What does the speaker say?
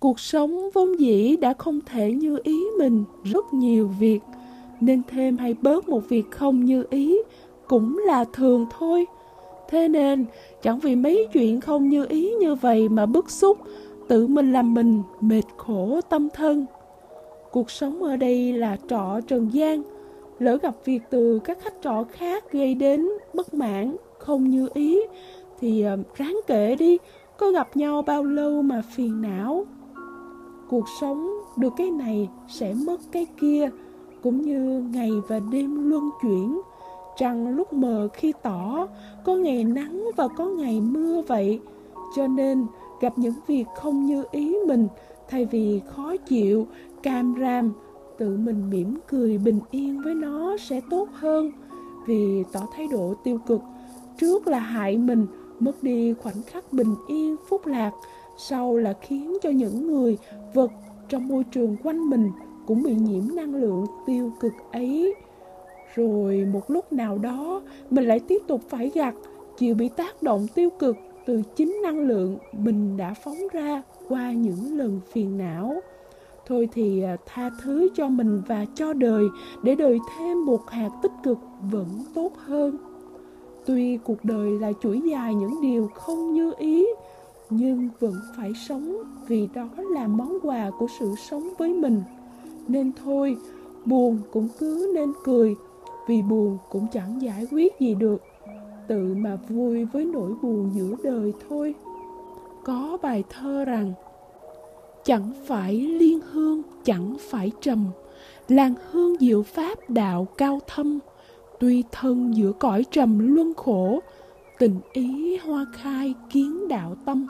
Cuộc sống vốn dĩ đã không thể như ý mình rất nhiều việc, nên thêm hay bớt một việc không như ý cũng là thường thôi. Thế nên, chẳng vì mấy chuyện không như ý như vậy mà bức xúc, tự mình làm mình mệt khổ tâm thân. Cuộc sống ở đây là trọ trần gian, lỡ gặp việc từ các khách trọ khác gây đến bất mãn, không như ý, thì ờ, ráng kể đi, có gặp nhau bao lâu mà phiền não. Cuộc sống được cái này sẽ mất cái kia, cũng như ngày và đêm luân chuyển. Trăng lúc mờ khi tỏ, có ngày nắng và có ngày mưa vậy. Cho nên, gặp những việc không như ý mình, thay vì khó chịu, cam ram, tự mình mỉm cười bình yên với nó sẽ tốt hơn. Vì tỏ thái độ tiêu cực, trước là hại mình, mất đi khoảnh khắc bình yên, phúc lạc, sau là khiến cho những người, vật trong môi trường quanh mình cũng bị nhiễm năng lượng tiêu cực ấy. Rồi một lúc nào đó mình lại tiếp tục phải gặt, chịu bị tác động tiêu cực từ chính năng lượng mình đã phóng ra qua những lần phiền não. Thôi thì à, tha thứ cho mình và cho đời để đời thêm một hạt tích cực vẫn tốt hơn. Tuy cuộc đời là chuỗi dài những điều không như ý, nhưng vẫn phải sống vì đó là món quà của sự sống với mình. Nên thôi, buồn cũng cứ nên cười, vì buồn cũng chẳng giải quyết gì được. Tự mà vui với nỗi buồn giữa đời thôi. Có bài thơ rằng Chẳng phải liên hương, chẳng phải trầm, làng hương diệu pháp đạo cao thâm, tuy thân giữa cõi trầm luân khổ, tình ý hoa khai kiến đạo tâm